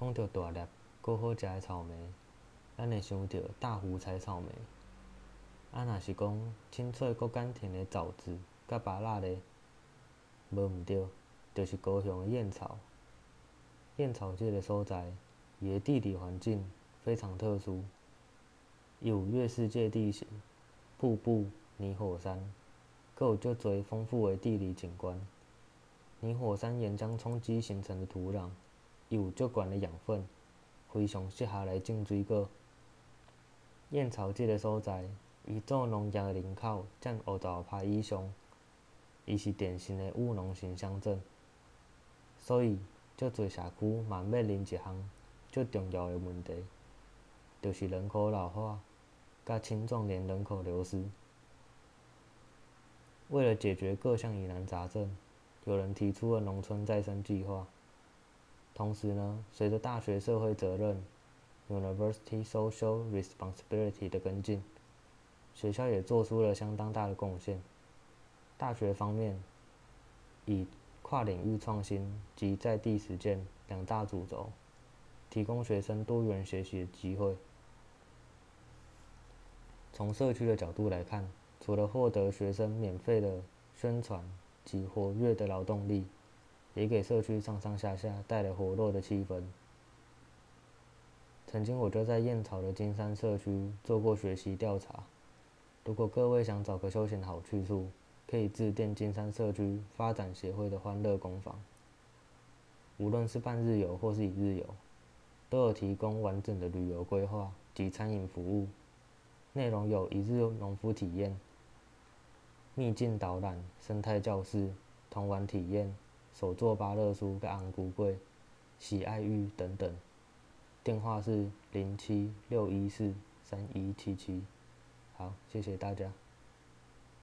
讲到大粒、搁好食诶草莓，咱会想到大湖采草莓。啊，若是讲清脆搁甘甜诶枣子甲芭乐咧，无毋对，就是高雄诶燕巢。燕巢即个所在，伊诶地理环境非常特殊，有月世界地形、瀑布、泥火山，搁有足侪丰富诶地理景观。泥火山岩浆冲击形成的土壤，伊有足悬的养分，非常适合来种水果。燕巢即个所在。伊做农业的人口占五十趴以上，伊是典型的务农型乡镇，所以足侪社区嘛面临一项足重要的问题，就是人口老化甲青壮年人口流失。为了解决各项疑难杂症，有人提出了农村再生计划。同时呢，随着大学社会责任 （University Social Responsibility） 的跟进。学校也做出了相当大的贡献。大学方面，以跨领域创新及在地实践两大主轴，提供学生多元学习的机会。从社区的角度来看，除了获得学生免费的宣传及活跃的劳动力，也给社区上上下下带来活络的气氛。曾经我就在燕巢的金山社区做过学习调查。如果各位想找个休闲好去处，可以致电金山社区发展协会的欢乐工坊。无论是半日游或是一日游，都有提供完整的旅游规划及餐饮服务。内容有一日农夫体验、秘境导览、生态教室、童玩体验、手作芭乐书、跟昂古贵、喜爱玉等等。电话是零七六一四三一七七。好，谢谢大家。